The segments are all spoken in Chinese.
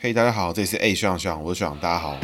嘿，大家好，这里是 A 学长学长，我是学长，大家好。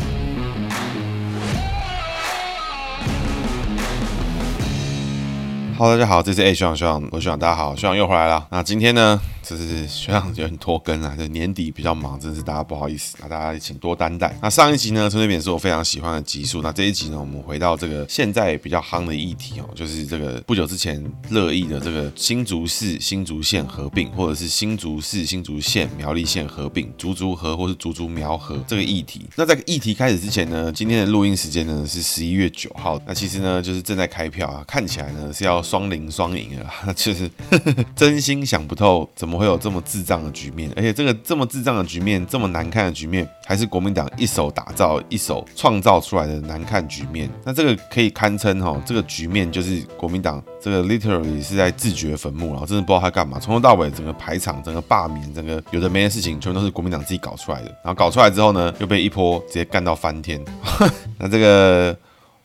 Hello，大家好，这是 A 学长学长，我是学长，大家好，学长又回来了。那今天呢？这是学长有点拖更啊，这年底比较忙，真是大家不好意思，那大家请多担待。那上一集呢，陈水扁是我非常喜欢的集数。那这一集呢，我们回到这个现在比较夯的议题哦，就是这个不久之前热议的这个新竹市新竹县合并，或者是新竹市新竹县苗栗县合并，竹竹合或是竹竹苗合这个议题。那在议题开始之前呢，今天的录音时间呢是十一月九号。那其实呢，就是正在开票啊，看起来呢是要双赢双赢了，就是呵 呵真心想不透怎么。怎么会有这么智障的局面？而且这个这么智障的局面，这么难看的局面，还是国民党一手打造、一手创造出来的难看局面？那这个可以堪称哈，这个局面就是国民党这个 literally 是在自掘坟墓，然后真的不知道他干嘛。从头到尾，整个排场、整个罢免、整个有的没的事情，全都是国民党自己搞出来的。然后搞出来之后呢，又被一波直接干到翻天。那这个。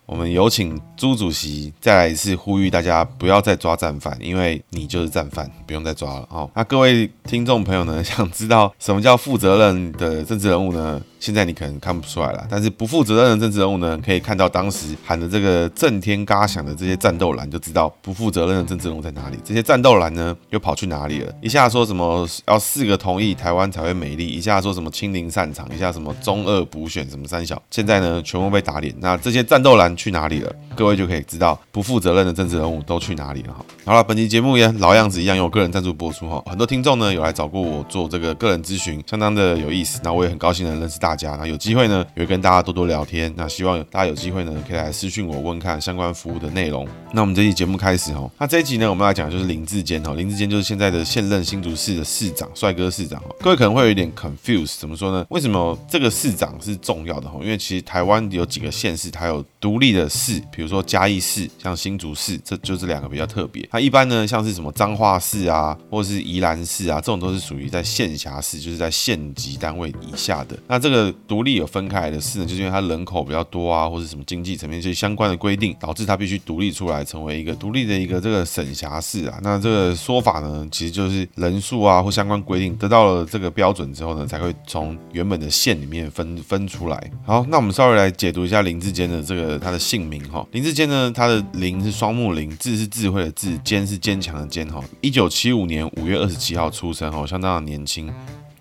我们有请朱主席再来一次呼吁大家不要再抓战犯，因为你就是战犯，不用再抓了哦。那各位听众朋友呢，想知道什么叫负责任的政治人物呢？现在你可能看不出来了，但是不负责任的政治人物呢，可以看到当时喊的这个震天嘎响的这些战斗栏，就知道不负责任的政治人物在哪里。这些战斗栏呢，又跑去哪里了？一下说什么要四个同意台湾才会美丽，一下说什么清零散场，一下什么中二补选什么三小，现在呢，全部被打脸。那这些战斗栏去哪里了？各位就可以知道不负责任的政治人物都去哪里了哈。好了，本期节目也老样子一样，由我个人赞助播出哈。很多听众呢有来找过我做这个个人咨询，相当的有意思。那我也很高兴能认识大。家，那有机会呢，也会跟大家多多聊天。那希望大家有机会呢，可以来私讯我问看相关服务的内容。那我们这期节目开始哦。那这一集呢，我们来讲就是林志坚哈。林志坚就是现在的现任新竹市的市长，帅哥市长。各位可能会有一点 confused，怎么说呢？为什么这个市长是重要的哈？因为其实台湾有几个县市，它有独立的市，比如说嘉义市，像新竹市，这就这两个比较特别。它一般呢，像是什么彰化市啊，或是宜兰市啊，这种都是属于在县辖市，就是在县级单位以下的。那这个。独立有分开来的市呢，就是因为它人口比较多啊，或者什么经济层面这些相关的规定，导致它必须独立出来，成为一个独立的一个这个省辖市啊。那这个说法呢，其实就是人数啊或相关规定得到了这个标准之后呢，才会从原本的县里面分分出来。好，那我们稍微来解读一下林志坚的这个他的姓名哈。林志坚呢，他的林是双木林，智是智慧的智，坚是坚强的坚哈。一九七五年五月二十七号出生哈，相当的年轻。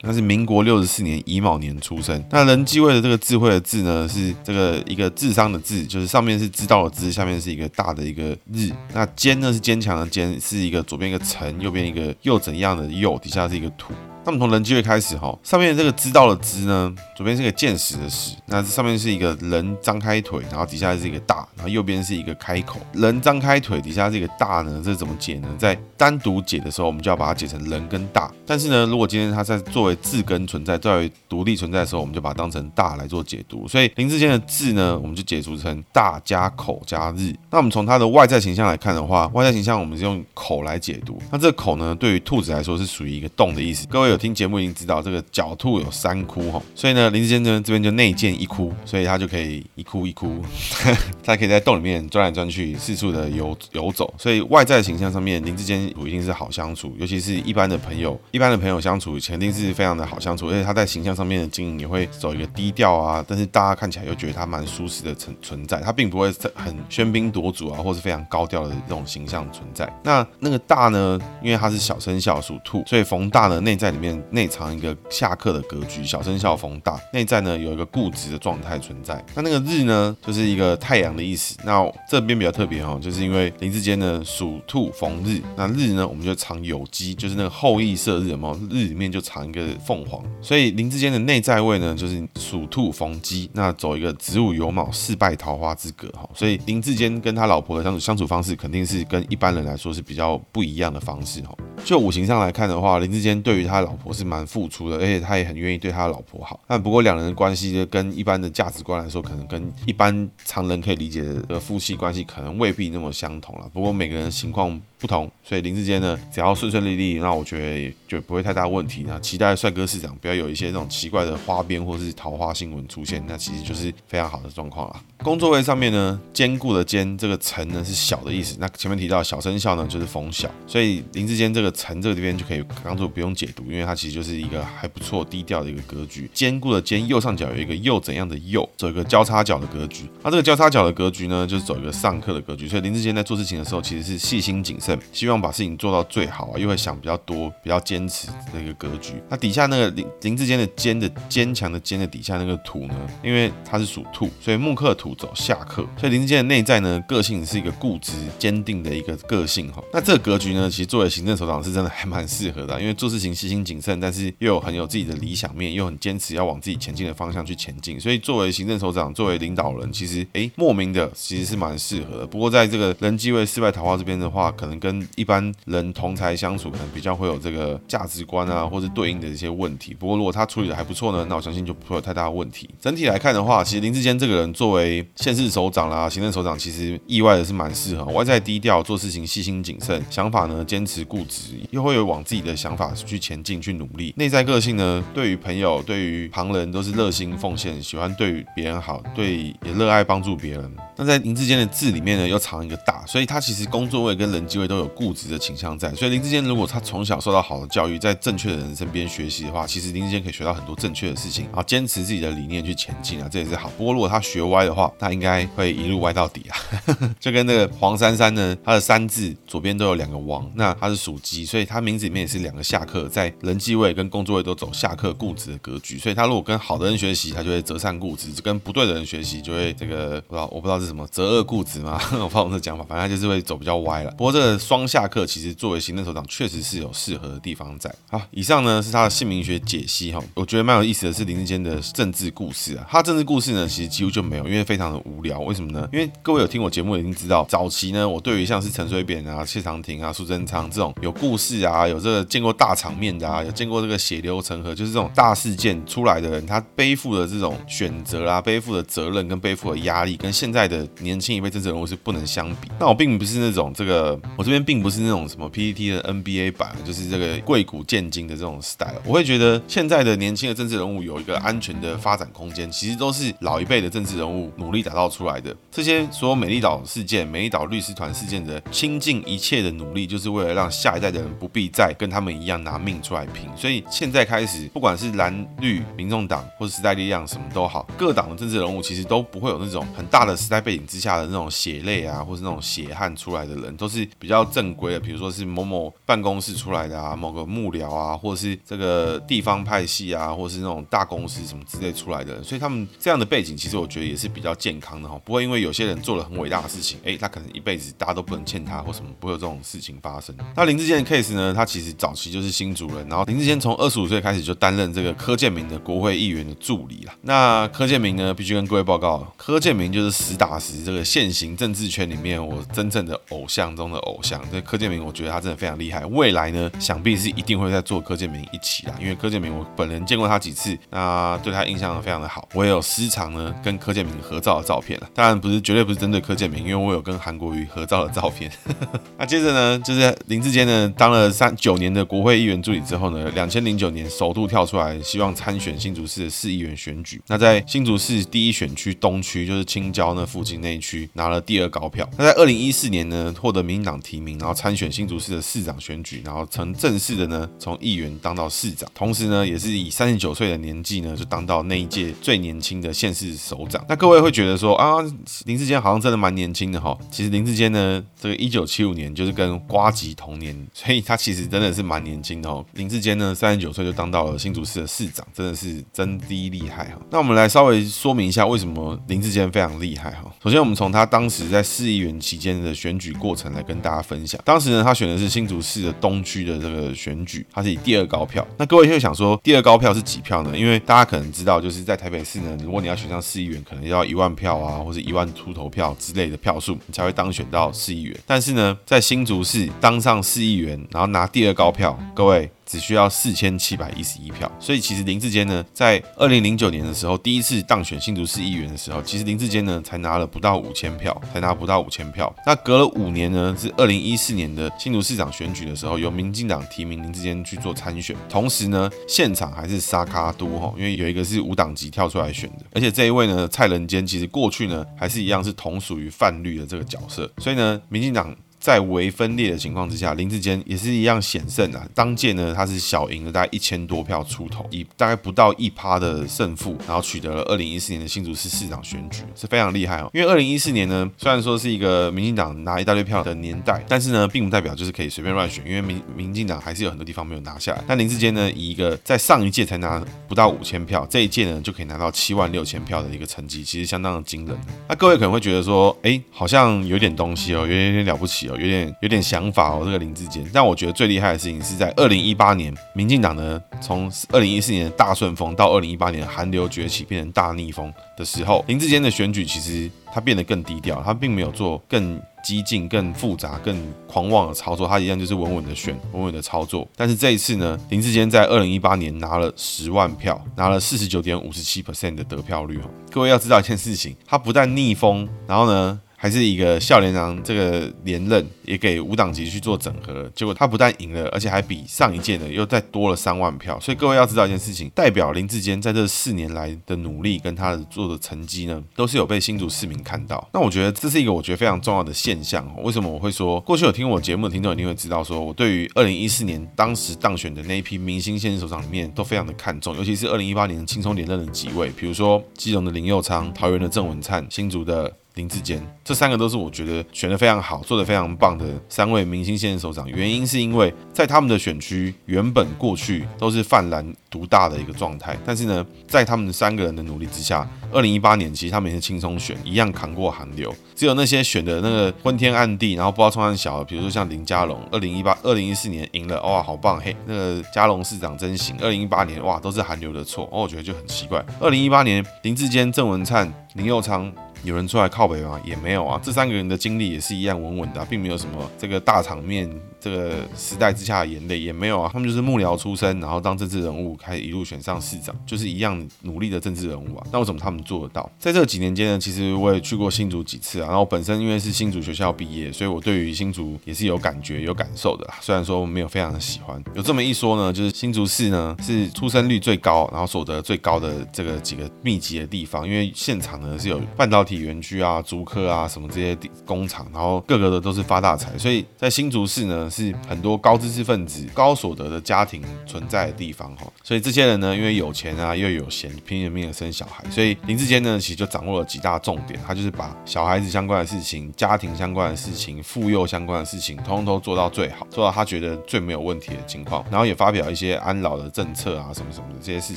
他是民国六十四年乙卯年出生。那人继位的这个智慧的智呢，是这个一个智商的智，就是上面是知道的知，下面是一个大的一个日。那坚呢是坚强的坚，是一个左边一个辰，右边一个又怎样的又，底下是一个土。那么从人机会开始哈，上面这个知道的知呢，左边是个见识的识，那这上面是一个人张开腿，然后底下是一个大，然后右边是一个开口。人张开腿，底下是一个大呢，这是怎么解呢？在单独解的时候，我们就要把它解成人跟大。但是呢，如果今天它在作为字根存在，作为独立存在的时候，我们就把它当成大来做解读。所以林志坚的字呢，我们就解读成大加口加日。那我们从它的外在形象来看的话，外在形象我们是用口来解读。那这个口呢，对于兔子来说是属于一个洞的意思。各位有听节目已经知道这个狡兔有三窟哈，所以呢，林志坚呢这边就内建一窟，所以他就可以一窟一窟，他可以在洞里面钻来钻去，四处的游游走。所以外在形象上面，林志坚一定是好相处，尤其是一般的朋友，一般的朋友相处肯定是非常的好相处，而且他在形象上面的经营也会走一个低调啊，但是大家看起来又觉得他蛮舒适的存存在，他并不会很喧宾夺主啊，或是非常高调的这种形象存在。那那个大呢，因为他是小生肖属兔，所以逢大呢内在里面内藏一个下克的格局，小生肖逢大，内在呢有一个固执的状态存在。那那个日呢，就是一个太阳的意思。那这边比较特别哦，就是因为林志坚呢属兔逢日，那日呢我们就藏酉鸡，就是那个后羿射日嘛，日里面就藏一个凤凰。所以林志坚的内在位呢就是属兔逢鸡，那走一个子午酉卯四败桃花之格哈。所以林志坚跟他老婆的相处相处方式，肯定是跟一般人来说是比较不一样的方式哈。就五行上来看的话，林志坚对于他老婆是蛮付出的，而且他也很愿意对他老婆好，但不过两人的关系跟一般的价值观来说，可能跟一般常人可以理解的夫妻关系可能未必那么相同了。不过每个人情况不同，所以林志坚呢，只要顺顺利利，那我觉得也就不会太大问题。那期待帅哥市长不要有一些那种奇怪的花边或是桃花新闻出现，那其实就是非常好的状况了。工作位上面呢，坚固的坚这个辰呢是小的意思。那前面提到小生肖呢就是逢小，所以林志坚这个辰这个地方就可以当做不用解读，因为它其实就是一个还不错低调的一个格局。坚固的坚右上角有一个又怎样的又，走一个交叉角的格局。那这个交叉角的格局呢，就是走一个上克的格局。所以林志坚在做事情的时候，其实是细心谨慎，希望把事情做到最好啊，又会想比较多，比较坚持的一个格局。那底下那个林林志坚的坚的坚强的坚的底下那个土呢，因为它是属兔，所以木克土走下克，所以林志坚的内在呢，个性是一个固执坚定的一个个性哈。那这个格局呢，其实作为行政首长是真的还蛮适合的，因为做事情细心谨慎，但是又有很有自己的理想面，又很坚持要往自己前进的方向去前进。所以作为行政首长，作为领导人，其实哎，莫名的其实是蛮适合的。不过在这个人际位失败桃花这边的话，可能跟一般人同台相处，可能比较会有这个价值观啊，或是对应的一些问题。不过如果他处理的还不错呢，那我相信就不会有太大的问题。整体来看的话，其实林志坚这个人作为县市首长啦、行政首长，其实意外的是蛮适合。外在低调，做事情细心谨慎，想法呢坚持固执，又会有往自己的想法去前进去努力。内在个性呢，对于朋友、对于旁人都是热心奉献，喜欢对别人好，对也热爱帮助别人。那在林志坚的字里面呢，又藏一个大，所以他其实工作位跟人际位都有固执的倾向在。所以林志坚如果他从小受到好的教育，在正确的人身边学习的话，其实林志坚可以学到很多正确的事情，啊坚持自己的理念去前进啊，这也是好。不过如果他学歪的话，那应该会一路歪到底啊。就跟那个黄珊珊呢，他的三字左边都有两个王，那他是属鸡，所以他名字里面也是两个下克，在人际位跟工作位都走下克固执的格局。所以他如果跟好的人学习，他就会择善固执；跟不对的人学习，就会这个不知道我不知道是什么择恶固执嘛，我不知道我们的讲法，反正他就是会走比较歪了。不过这个双下克其实作为行政首长，确实是有适合的地方在。好，以上呢是他的姓名学解析哈，我觉得蛮有意思的是林志坚的政治故事啊。他政治故事呢，其实几乎就没有，因为非非常的无聊。为什么呢？因为各位有听我节目已经知道，早期呢，我对于像是陈水扁啊、谢长廷啊、苏贞昌这种有故事啊、有这个见过大场面的啊、有见过这个血流成河，就是这种大事件出来的人，他背负的这种选择啊、背负的责任跟背负的压力，跟现在的年轻一辈政治人物是不能相比。那我并不是那种这个，我这边并不是那种什么 PPT 的 NBA 版，就是这个贵古贱今的这种 style。我会觉得现在的年轻的政治人物有一个安全的发展空间，其实都是老一辈的政治人物努努力打造出来的。这些所有美丽岛事件、美丽岛律师团事件的倾尽一切的努力，就是为了让下一代的人不必再跟他们一样拿命出来拼。所以现在开始，不管是蓝绿、民众党或者时代力量，什么都好，各党的政治人物其实都不会有那种很大的时代背景之下的那种血泪啊，或是那种血汗出来的人，都是比较正规的，比如说是某某办公室出来的啊，某个幕僚啊，或者是这个地方派系啊，或是那种大公司什么之类出来的人，所以他们这样的背景，其实我觉得也是比较健康的哈，不会因为有些人做了很伟大的事情，哎，他可能一辈子大家都不能欠他或什么，不会有这种事情发生。那林志坚的 case 呢，他其实早期就是新主人，然后林志坚从二十五岁开始就担任这个柯建铭的国会议员的助理了。那柯建铭呢，必须跟各位报告，柯建铭就是实打实这个现行政治圈里面我真正的偶像中的偶像。这柯建铭，我觉得他真的非常厉害，未来呢，想必是一定会再做柯建铭一起啦，因为柯建铭我本人见过他几次，那对他印象非常的好，我也有私藏呢跟柯建铭合照的照片了，当然不是绝对不是针对柯建铭，因为我有跟韩国瑜合照的照片。那接着呢，就是林志坚呢当了三九年的国会议员助理之后呢，两千零九年首度跳出来，希望参选新竹市的市议员选举。那在新竹市第一选区东区，就是青椒那附近那一区拿了第二高票。那在二零一四年呢，获得民进党提名，然后参选新竹市的市长选举，然后曾正式的呢从议员当到市长，同时呢也是以三十九岁的年纪呢就当到那一届最年轻的县市首长。那各位会会觉得说啊，林志坚好像真的蛮年轻的哈。其实林志坚呢，这个一九七五年就是跟瓜吉同年，所以他其实真的是蛮年轻的哦。林志坚呢，三十九岁就当到了新竹市的市长，真的是真的厉害哈。那我们来稍微说明一下为什么林志坚非常厉害哈。首先，我们从他当时在市议员期间的选举过程来跟大家分享。当时呢，他选的是新竹市的东区的这个选举，他是以第二高票。那各位会想说，第二高票是几票呢？因为大家可能知道，就是在台北市呢，如果你要选上市议员，可能要一万票啊，或者一万出头票之类的票数，你才会当选到市议员。但是呢，在新竹市当上市议员，然后拿第二高票，各位。只需要四千七百一十一票。所以其实林志坚呢，在二零零九年的时候第一次当选新竹市议员的时候，其实林志坚呢才拿了不到五千票，才拿不到五千票。那隔了五年呢，是二零一四年的新竹市长选举的时候，由民进党提名林志坚去做参选，同时呢，现场还是沙卡都哈，因为有一个是无党籍跳出来选的，而且这一位呢，蔡仁坚其实过去呢还是一样是同属于泛绿的这个角色，所以呢，民进党。在微分裂的情况之下，林志坚也是一样险胜啊。当届呢，他是小赢了大概一千多票出头，以大概不到一趴的胜负，然后取得了二零一四年的新竹市市长选举，是非常厉害哦。因为二零一四年呢，虽然说是一个民进党拿一大堆票的年代，但是呢，并不代表就是可以随便乱选，因为民民进党还是有很多地方没有拿下来。但林志坚呢，以一个在上一届才拿不到五千票，这一届呢就可以拿到七万六千票的一个成绩，其实相当的惊人。那各位可能会觉得说，哎，好像有点东西哦，有点有点了不起哦，有点有点想法哦，这个林志坚。但我觉得最厉害的事情是在二零一八年，民进党呢从二零一四年的大顺风到二零一八年寒流崛起变成大逆风的时候，林志坚的选举其实他变得更低调，他并没有做更激进、更复杂、更狂妄的操作，他一样就是稳稳的选、稳稳的操作。但是这一次呢，林志坚在二零一八年拿了十万票，拿了四十九点五十七 percent 的得票率。各位要知道一件事情，他不但逆风，然后呢，还是一个少年郎，这个连任也给无党籍去做整合，结果他不但赢了，而且还比上一届呢又再多了三万票。所以各位要知道一件事情，代表林志坚在这四年来的努力跟他的做的成绩呢，都是有被新竹市民看到。那我觉得这是一个我觉得非常重要的现象。为什么我会说，过去有听我节目的听众一定会知道，说我对于二零一四年当时当选的那一批明星县市首长里面都非常的看重，尤其是二零一八年轻松连任的几位，比如说基隆的林佑昌、桃园的郑文灿、新竹的。林志坚，这三个都是我觉得选得非常好、做得非常棒的三位明星县市首长。原因是因为在他们的选区原本过去都是泛蓝独大的一个状态，但是呢，在他们三个人的努力之下，二零一八年其实他们也是轻松选，一样扛过寒流。只有那些选的那个昏天暗地，然后不知道冲三小，比如说像林佳龙，二零一八、二零一四年赢了，哇，好棒嘿！那个佳龙市长真行。二零一八年哇，都是寒流的错，哦，我觉得就很奇怪。二零一八年林志坚、郑文灿、林佑昌。有人出来靠北吗？也没有啊。这三个人的经历也是一样稳稳的，并没有什么这个大场面。这个时代之下的眼泪也没有啊，他们就是幕僚出身，然后当政治人物，开始一路选上市长，就是一样努力的政治人物啊。那为什么他们做得到？在这几年间呢，其实我也去过新竹几次啊。然后本身因为是新竹学校毕业，所以我对于新竹也是有感觉、有感受的啦。虽然说没有非常的喜欢，有这么一说呢，就是新竹市呢是出生率最高，然后所得最高的这个几个密集的地方，因为现场呢是有半导体体园区啊、租客啊什么这些工厂，然后各个的都是发大财，所以在新竹市呢。是很多高知识分子、高所得的家庭存在的地方哈，所以这些人呢，因为有钱啊，又有闲，拼了命的生小孩，所以林志坚呢，其实就掌握了几大重点，他就是把小孩子相关的事情、家庭相关的事情、妇幼相关的事情，通通都做到最好，做到他觉得最没有问题的情况，然后也发表一些安老的政策啊，什么什么的这些事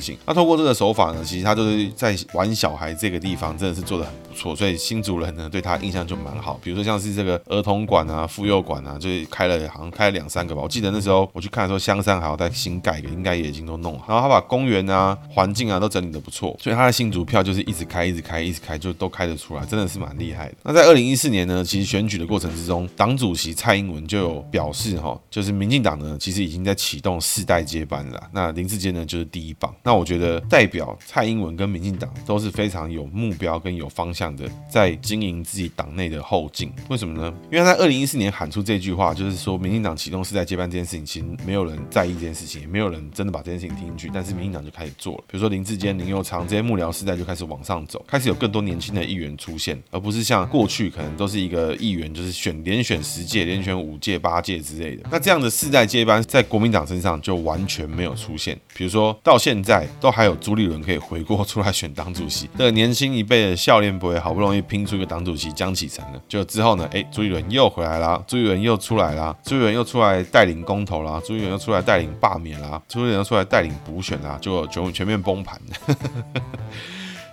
情。那透过这个手法呢，其实他就是在玩小孩这个地方，真的是做得很不错，所以新竹人呢对他印象就蛮好。比如说像是这个儿童馆啊、妇幼馆啊，就是开了好像开了两三个吧。我记得那时候我去看的时候，香山还要再新盖一个，应该也已经都弄好。然后他把公园啊、环境啊都整理得不错，所以他的新竹票就是一直开、一直开、一直开，就都开得出来，真的是蛮厉害的。那在二零一四年呢，其实选举的过程之中，党主席蔡英文就有表示哈，就是民进党呢其实已经在启动世代接班了。那林志坚呢就是第一棒。那我觉得代表蔡英文跟民进党都是非常有目标跟有方向的，在经营自己党内的后劲。为什么呢？因为他在二零一四年喊出这句话，就是说民进党启动世代接班这件事情，其实没有人在意这件事情，也没有人真的把这件事情听进去。但是民进党就开始做了，比如说林志坚、林佑昌这些幕僚世代就开始往上走，开始有更多年轻的议员出现，而不是像过去可能都是一个议员就是选连选十届、连选五届、八届之类的。那这样的世代接班在国民党身上就完全没有出现。比如说到现在都还有朱立伦可以回过出来选党主席，这个年轻一辈的少年不会好不容易拼出一个党主席江启臣了，就之后呢，哎，朱立伦又回来啦，朱立伦又出来啦，朱立伦又出来带领公投啦，朱立伦又出来带领罢免啦，朱立伦又出来带领补选啦，就全全面崩盘。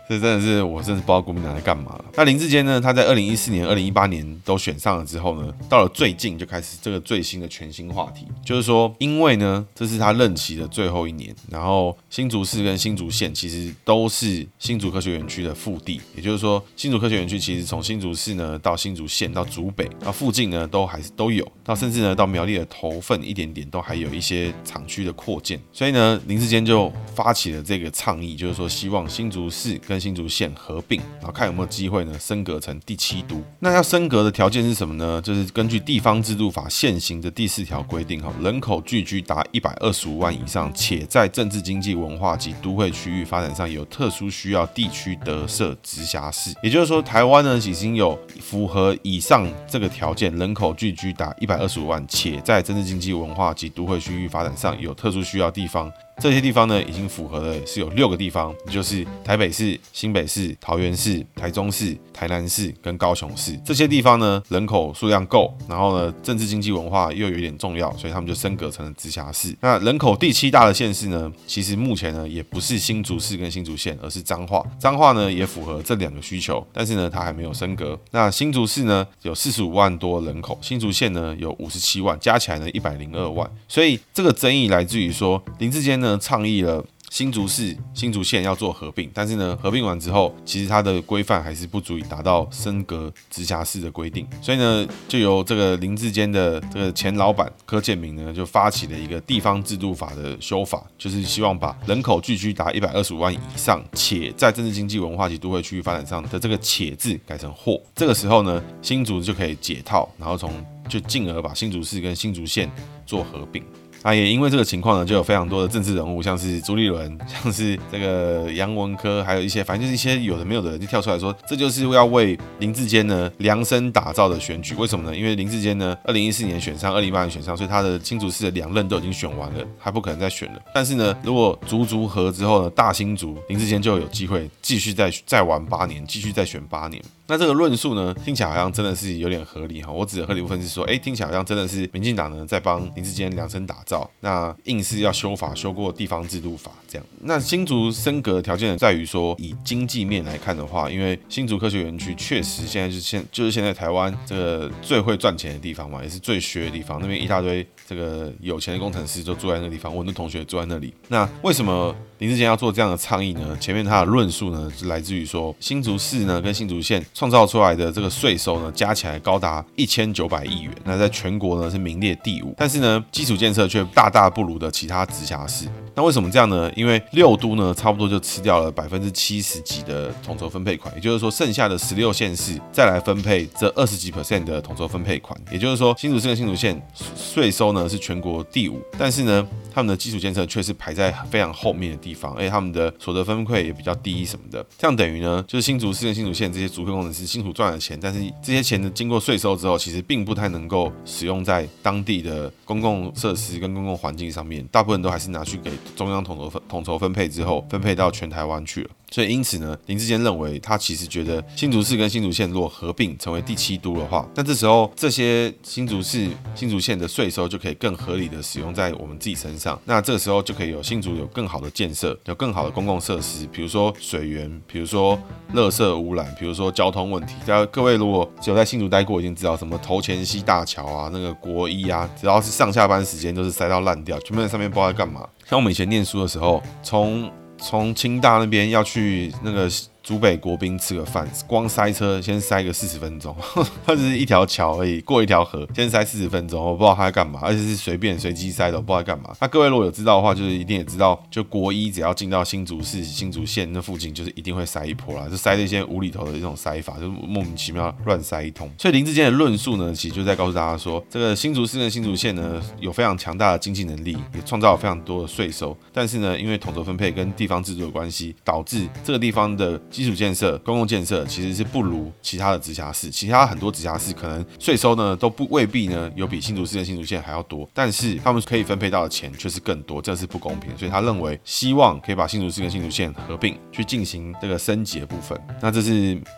这真的是我真是不知道国民党在干嘛了。那林志坚呢？他在二零一四年、二零一八年都选上了之后呢，到了最近就开始这个最新的全新话题，就是说，因为呢，这是他任期的最后一年，然后新竹市跟新竹县其实都是新竹科学园区的腹地，也就是说，新竹科学园区其实从新竹市呢到新竹县到竹北，到附近呢都还是都有，到甚至呢到苗栗的头份一点点都还有一些厂区的扩建，所以呢，林志坚就发起了这个倡议，就是说希望新竹市跟新竹县合并，然后看有没有机会呢升格成第七都。那要升格的条件是什么呢？就是根据地方制度法现行的第四条规定，哈，人口聚居达一百二十五万以上，且在政治、经济、文化及都会区域发展上有特殊需要地区得设直辖市。也就是说，台湾呢已经有符合以上这个条件，人口聚居达一百二十五万，且在政治、经济、文化及都会区域发展上有特殊需要地方。这些地方呢，已经符合了，是有六个地方，就是台北市、新北市、桃园市、台中市、台南市跟高雄市。这些地方呢，人口数量够，然后呢，政治经济文化又有一点重要，所以他们就升格成了直辖市。那人口第七大的县市呢，其实目前呢，也不是新竹市跟新竹县，而是彰化。彰化呢，也符合这两个需求，但是呢，它还没有升格。那新竹市呢，有四十五万多人口，新竹县呢，有五十七万，加起来呢，一百零二万。所以这个争议来自于说，林志坚呢。倡议了新竹市、新竹县要做合并，但是呢，合并完之后，其实它的规范还是不足以达到升格直辖市的规定，所以呢，就由这个林志坚的这个前老板柯建铭呢，就发起了一个地方制度法的修法，就是希望把人口聚居达一百二十五万以上，且在政治经济文化及都会区域发展上的这个“且”字改成“或”，这个时候呢，新竹就可以解套，然后从就进而把新竹市跟新竹县做合并。啊，也因为这个情况呢，就有非常多的政治人物，像是朱立伦，像是这个杨文科，还有一些反正就是一些有的没有的人，就跳出来说，这就是要为林志坚呢量身打造的选举。为什么呢？因为林志坚呢，二零一四年选上，二零一八年选上，所以他的新竹市的两任都已经选完了，还不可能再选了。但是呢，如果竹竹合之后呢，大新竹林志坚就有机会继续再再玩八年，继续再选八年。那这个论述呢，听起来好像真的是有点合理哈。我指的合理部分是说，哎，听起来好像真的是民进党呢在帮林志坚量身打造，那硬是要修法修过地方制度法这样。那新竹升格的条件在于说，以经济面来看的话，因为新竹科学园区确实现在是现就是现在台湾这个最会赚钱的地方嘛，也是最学的地方。那边一大堆这个有钱的工程师就住在那个地方，我的同学住在那里。那为什么林志坚要做这样的倡议呢？前面他的论述呢，是来自于说新竹市呢跟新竹县。创造出来的这个税收呢，加起来高达一千九百亿元，那在全国呢是名列第五，但是呢，基础建设却大大不如的其他直辖市。那为什么这样呢？因为六都呢，差不多就吃掉了百分之七十几的统筹分配款，也就是说，剩下的十六县市再来分配这二十几 percent 的统筹分配款，也就是说，新竹市跟新竹县税收呢是全国第五，但是呢，他们的基础建设却是排在非常后面的地方，而且他们的所得分配也比较低什么的，这样等于呢，就是新竹市跟新竹县这些竹科工是辛苦赚的钱，但是这些钱呢，经过税收之后，其实并不太能够使用在当地的公共设施跟公共环境上面，大部分都还是拿去给中央统筹分统筹分配之后，分配到全台湾去了。所以因此呢，林志坚认为他其实觉得新竹市跟新竹县如果合并成为第七都的话，那这时候这些新竹市、新竹县的税收就可以更合理的使用在我们自己身上。那这时候就可以有新竹有更好的建设，有更好的公共设施，比如说水源，比如说垃圾污染，比如说交通问题。大家各位如果只有在新竹待过，已经知道什么头前溪大桥啊，那个国一啊，只要是上下班时间都是塞到烂掉，全部在上面不知道在干嘛。像我们以前念书的时候，从从清大那边要去那个。竹北国宾吃个饭，光塞车先塞个四十分钟，它只是一条桥而已，过一条河先塞四十分钟，我不知道他在干嘛，而且是随便随机塞的，我不知道在干嘛。那各位如果有知道的话，就是一定也知道，就国一只要进到新竹市、新竹县那附近，就是一定会塞一波啦，就塞这些无厘头的一种塞法，就莫名其妙乱塞一通。所以林志坚的论述呢，其实就在告诉大家说，这个新竹市跟新竹县呢，有非常强大的经济能力，也创造了非常多的税收，但是呢，因为统筹分配跟地方制度的关系，导致这个地方的。基础建设、公共建设其实是不如其他的直辖市，其他很多直辖市可能税收呢都不未必呢有比新竹市跟新竹县还要多，但是他们可以分配到的钱却是更多，这是不公平。所以他认为希望可以把新竹市跟新竹县合并，去进行这个升级的部分。那这是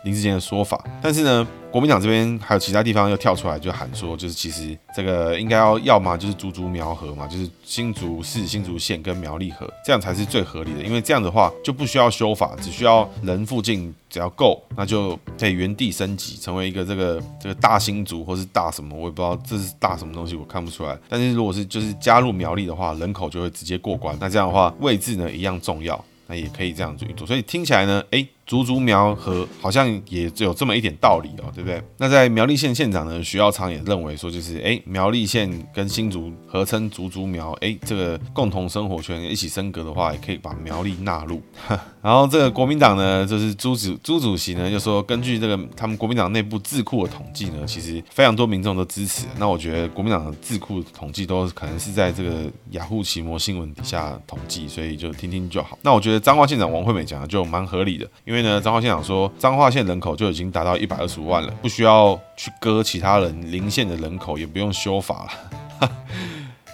林志坚的说法，但是呢，国民党这边还有其他地方又跳出来就喊说，就是其实这个应该要要么就是竹竹苗河嘛，就是新竹市、新竹县跟苗栗河，这样才是最合理的。因为这样的话就不需要修法，只需要人附近只要够，那就可以原地升级成为一个这个这个大新竹或是大什么，我也不知道这是大什么东西，我看不出来。但是如果是就是加入苗栗的话，人口就会直接过关，那这样的话位置呢一样重要，那也可以这样子运作。所以听起来呢，诶。竹竹苗和好像也只有这么一点道理哦，对不对？那在苗栗县县长呢，徐耀昌也认为说，就是哎，苗栗县跟新竹合称竹竹苗，哎，这个共同生活圈一起升格的话，也可以把苗栗纳入。然后这个国民党呢，就是朱主朱主席呢，就说根据这个他们国民党内部智库的统计呢，其实非常多民众都支持。那我觉得国民党的智库统计都可能是在这个雅虎奇摩新闻底下统计，所以就听听就好。那我觉得彰化县长王惠美讲的就蛮合理的，因为。呢，彰化县长说，彰化县人口就已经达到一百二十五万了，不需要去割其他人邻县的人口，也不用修法了。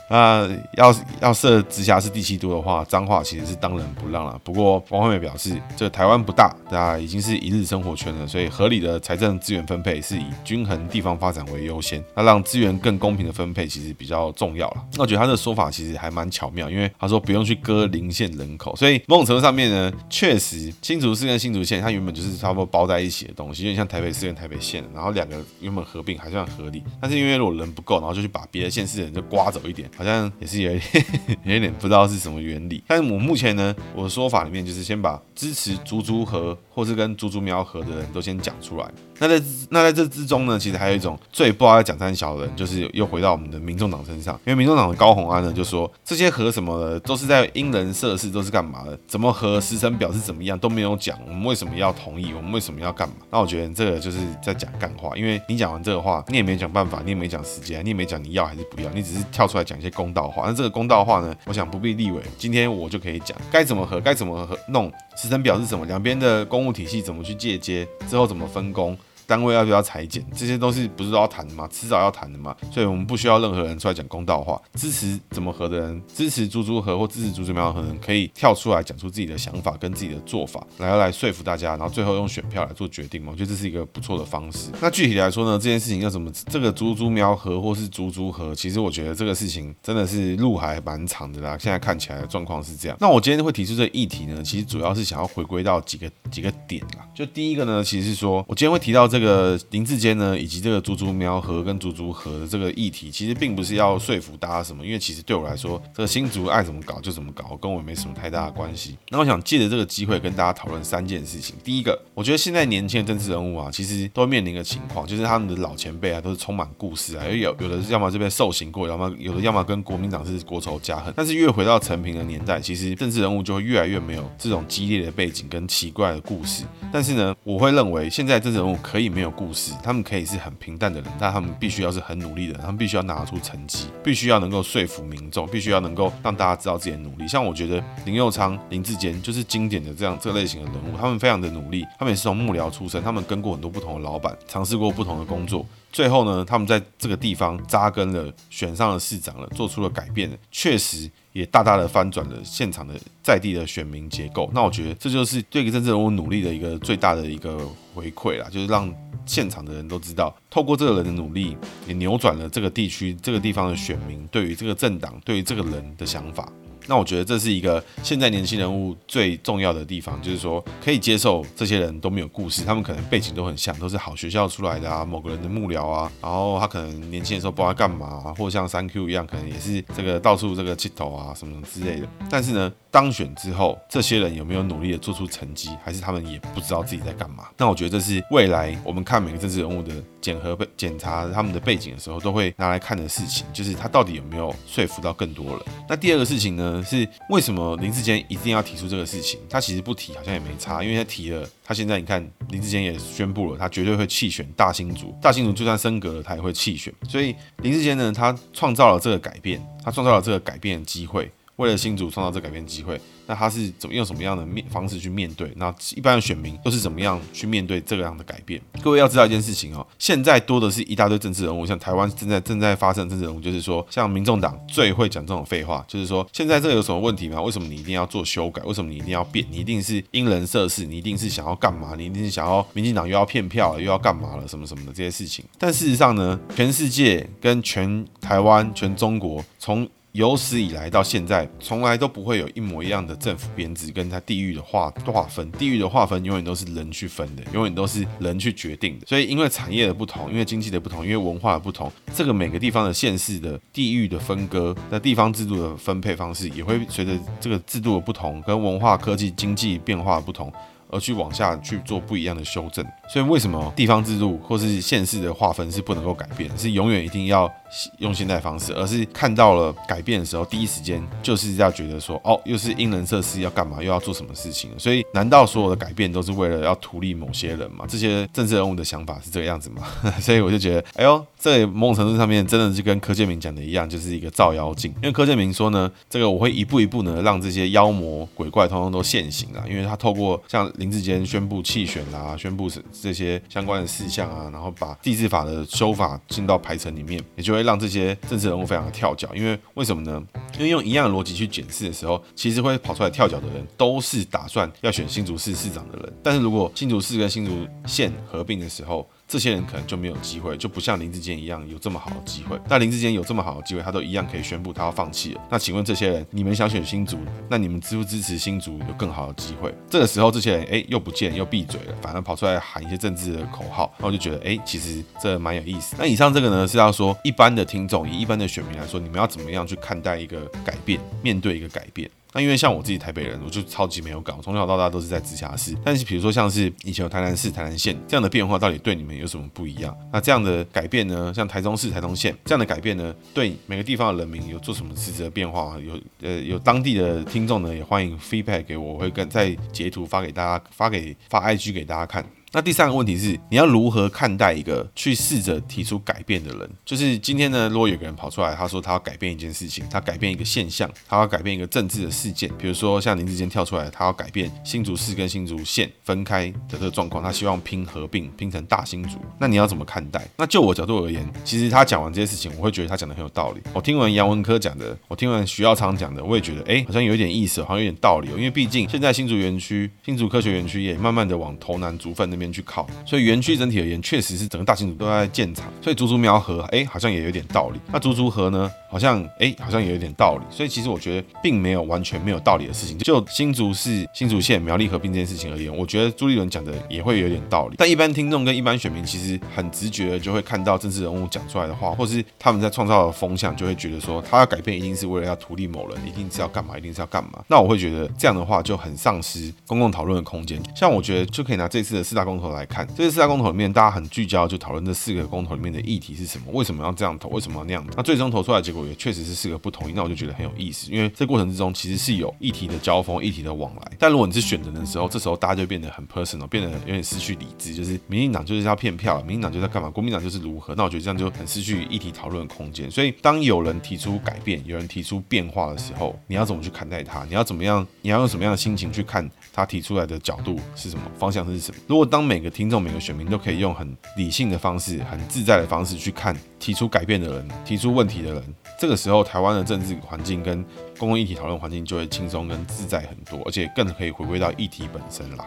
那要要设直辖市第七都的话，彰化其实是当仁不让了。不过王惠美表示，这台湾不大，大家已经是一日生活圈了，所以合理的财政资源分配是以均衡地方发展为优先。那让资源更公平的分配，其实比较重要了。那我觉得他的说法其实还蛮巧妙，因为他说不用去割邻县人口，所以某种程度上面呢，确实新竹市跟新竹县它原本就是差不多包在一起的东西，有点像台北市跟台北县，然后两个原本合并还算合理。但是因为如果人不够，然后就去把别的县市的人就刮走一点。好像也是有一点，有一点不知道是什么原理。但是我目前呢，我的说法里面就是先把支持猪猪和或是跟猪猪喵和的人都先讲出来。那在那在这之中呢，其实还有一种最不知道讲三小的人，就是又回到我们的民众党身上。因为民众党的高虹安呢就说，这些和什么的都是在因人设事，都是干嘛的？怎么和时程表是怎么样都没有讲，我们为什么要同意？我们为什么要干嘛？那我觉得这个就是在讲干话，因为你讲完这个话，你也没讲办法，你也没讲时间，你也没讲你要还是不要，你只是跳出来讲一些公道话。那这个公道话呢，我想不必立委，今天我就可以讲，该怎么和，该怎么和弄，时程表是什么，两边的公务体系怎么去借接，之后怎么分工。单位要不要裁减，这些都是不是都要谈的吗？迟早要谈的嘛，所以我们不需要任何人出来讲公道话。支持怎么和的人，支持猪猪和或支持猪猪喵和的人，可以跳出来讲出自己的想法跟自己的做法，来来说服大家，然后最后用选票来做决定嘛。我觉得这是一个不错的方式。那具体来说呢，这件事情要怎么？这个猪猪喵和或是猪猪和，其实我觉得这个事情真的是路还蛮长的啦。现在看起来的状况是这样。那我今天会提出这个议题呢，其实主要是想要回归到几个几个点啦。就第一个呢，其实是说我今天会提到这。这个林志坚呢，以及这个竹竹苗和跟竹竹和的这个议题，其实并不是要说服大家什么，因为其实对我来说，这个新竹爱怎么搞就怎么搞，跟我没什么太大的关系。那我想借着这个机会跟大家讨论三件事情。第一个，我觉得现在年轻的政治人物啊，其实都面临一个情况，就是他们的老前辈啊，都是充满故事啊，有有有的要么这边受刑过，要么有的要么跟国民党是国仇家恨。但是越回到陈平的年代，其实政治人物就会越来越没有这种激烈的背景跟奇怪的故事。但是呢，我会认为现在政治人物可以没有故事。他们可以是很平淡的人，但他们必须要是很努力的人，他们必须要拿出成绩，必须要能够说服民众，必须要能够让大家知道自己的努力。像我觉得林佑昌、林志坚就是经典的这样这类型的人物，他们非常的努力，他们也是从幕僚出身，他们跟过很多不同的老板，尝试过不同的工作，最后呢，他们在这个地方扎根了，选上了市长了，做出了改变了，确实也大大的翻转了现场的在地的选民结构。那我觉得这就是对一个政治人物努力的一个最大的一个回馈啦，就是让。现场的人都知道，透过这个人的努力，也扭转了这个地区、这个地方的选民对于这个政党、对于这个人的想法。那我觉得这是一个现在年轻人物最重要的地方，就是说可以接受这些人都没有故事，他们可能背景都很像，都是好学校出来的啊，某个人的幕僚啊，然后他可能年轻的时候不知道干嘛，或像三 Q 一样，可能也是这个到处这个气头啊什么之类的。但是呢，当选之后，这些人有没有努力的做出成绩，还是他们也不知道自己在干嘛？那我觉得这是未来我们看每个政治人物的检核、检查他们的背景的时候，都会拿来看的事情，就是他到底有没有说服到更多人。那第二个事情呢？是为什么林志坚一定要提出这个事情？他其实不提好像也没差，因为他提了，他现在你看林志坚也宣布了，他绝对会弃选大新竹，大新竹就算升格了，他也会弃选。所以林志坚呢，他创造了这个改变，他创造了这个改变的机会。为了新竹创造这改变机会，那他是怎么用什么样的面方式去面对？那一般的选民又是怎么样去面对这个样的改变？各位要知道一件事情哦，现在多的是一大堆政治人物，像台湾正在正在发生的政治人物，就是说，像民众党最会讲这种废话，就是说，现在这有什么问题吗？为什么你一定要做修改？为什么你一定要变？你一定是因人设事？你一定是想要干嘛？你一定是想要民进党又要骗票了，又要干嘛了？什么什么的这些事情？但事实上呢，全世界跟全台湾、全中国从有史以来到现在，从来都不会有一模一样的政府编制，跟它地域的划划分。地域的划分永远都是人去分的，永远都是人去决定的。所以，因为产业的不同，因为经济的不同，因为文化的不同，这个每个地方的县市的地域的分割，那地方制度的分配方式，也会随着这个制度的不同，跟文化、科技、经济变化的不同。而去往下去做不一样的修正，所以为什么地方制度或是县市的划分是不能够改变，是永远一定要用现在方式，而是看到了改变的时候，第一时间就是要觉得说，哦，又是因人设事要干嘛，又要做什么事情？所以难道所有的改变都是为了要图利某些人吗？这些政治人物的想法是这个样子吗？所以我就觉得，哎呦，这某种程度上面真的是跟柯建铭讲的一样，就是一个照妖镜。因为柯建铭说呢，这个我会一步一步呢让这些妖魔鬼怪通通都现形啊，因为他透过像。林志坚宣布弃选啊，宣布是这些相关的事项啊，然后把地质法的修法进到排程里面，也就会让这些政治人物非常的跳脚。因为为什么呢？因为用一样的逻辑去检视的时候，其实会跑出来跳脚的人，都是打算要选新竹市市长的人。但是如果新竹市跟新竹县合并的时候，这些人可能就没有机会，就不像林志坚一样有这么好的机会。那林志坚有这么好的机会，他都一样可以宣布他要放弃了。那请问这些人，你们想选新竹，那你们支不支持新竹有更好的机会？这个时候，这些人哎又不见又闭嘴了，反而跑出来喊一些政治的口号，那我就觉得哎，其实这蛮有意思。那以上这个呢是要说一般的听众，以一般的选民来说，你们要怎么样去看待一个改变，面对一个改变？那因为像我自己台北人，我就超级没有搞，从小到大都是在直辖市。但是比如说像是以前有台南市、台南县这样的变化，到底对你们有什么不一样？那这样的改变呢？像台中市、台中县这样的改变呢，对每个地方的人民有做什么实质的变化？有呃有当地的听众呢，也欢迎 feedback 给我，我会跟再截图发给大家，发给发 IG 给大家看。那第三个问题是，你要如何看待一个去试着提出改变的人？就是今天呢，如果有个人跑出来，他说他要改变一件事情，他改变一个现象，他要改变一个政治的事件，比如说像林志坚跳出来，他要改变新竹市跟新竹县分开的这个状况，他希望拼合并，拼成大新竹。那你要怎么看待？那就我角度而言，其实他讲完这些事情，我会觉得他讲的很有道理。我听完杨文科讲的，我听完徐耀昌讲的，我也觉得，哎，好像有一点意思，好像有点道理哦。因为毕竟现在新竹园区、新竹科学园区也慢慢的往头南竹分那边去靠，所以。园区整体而言，确实是整个大新竹都在建厂，所以竹竹苗河，哎，好像也有点道理。那竹竹河呢，好像，哎，好像也有点道理。所以其实我觉得，并没有完全没有道理的事情。就新竹市、新竹县苗栗合并这件事情而言，我觉得朱立伦讲的也会有点道理。但一般听众跟一般选民，其实很直觉的就会看到政治人物讲出来的话，或是他们在创造的风向，就会觉得说，他要改变，一定是为了要图利某人，一定是要干嘛，一定是要干嘛。那我会觉得这样的话，就很丧失公共讨论的空间。像我觉得，就可以拿这次的四大公投来看，这次四大公投里面，大家很聚焦，就讨论这四个公投里面的议题是什么？为什么要这样投？为什么要那样？那最终投出来结果也确实是四个不同意。那我就觉得很有意思，因为这过程之中其实是有议题的交锋、议题的往来。但如果你是选人的时候，这时候大家就变得很 personal，变得有点失去理智，就是民进党就是要骗票，民进党就是要干嘛？国民党就是如何？那我觉得这样就很失去议题讨论的空间。所以当有人提出改变，有人提出变化的时候，你要怎么去看待他？你要怎么样？你要用什么样的心情去看他提出来的角度是什么？方向是什么？如果当每个听众、每个选民都可以用很理性的方式，很自在的方式去看提出改变的人、提出问题的人，这个时候台湾的政治环境跟公共议题讨论环境就会轻松跟自在很多，而且更可以回归到议题本身啦。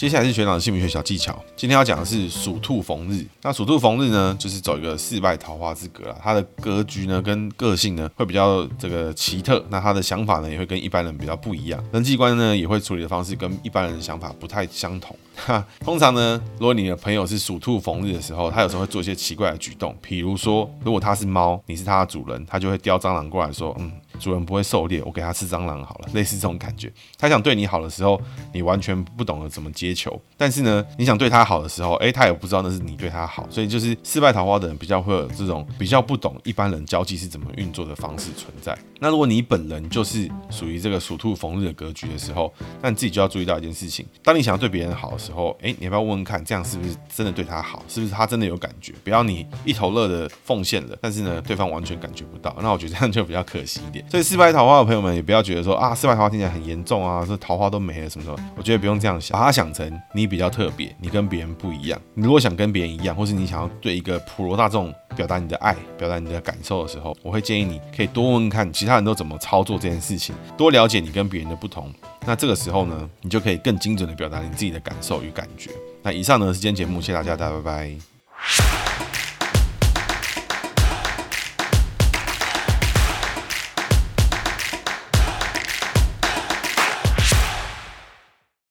接下来是学长的姓名学小技巧。今天要讲的是属兔逢日。那属兔逢日呢，就是走一个四败桃花之格啦。他的格局呢，跟个性呢，会比较这个奇特。那他的想法呢，也会跟一般人比较不一样。人际关呢，也会处理的方式跟一般人的想法不太相同。哈，通常呢，如果你的朋友是属兔逢日的时候，他有时候会做一些奇怪的举动。比如说，如果他是猫，你是他的主人，他就会叼蟑螂过来说，嗯。主人不会狩猎，我给他吃蟑螂好了，类似这种感觉。他想对你好的时候，你完全不懂得怎么接球，但是呢，你想对他好的时候，哎，他也不知道那是你对他好，所以就是失败桃花的人比较会有这种比较不懂一般人交际是怎么运作的方式存在。那如果你本人就是属于这个属兔逢日的格局的时候，那你自己就要注意到一件事情：当你想要对别人好的时候，哎，你要不要问问看，这样是不是真的对他好？是不是他真的有感觉？不要你一头热的奉献了，但是呢，对方完全感觉不到，那我觉得这样就比较可惜一点。所以四败桃花的朋友们也不要觉得说啊，四败桃花听起来很严重啊，这桃花都没了什么什么。我觉得不用这样想，把它想成你比较特别，你跟别人不一样。你如果想跟别人一样，或是你想要对一个普罗大众表达你的爱、表达你的感受的时候，我会建议你可以多问问看其他人都怎么操作这件事情，多了解你跟别人的不同。那这个时候呢，你就可以更精准的表达你自己的感受与感觉。那以上呢是今天节目，谢谢大家，大家拜拜。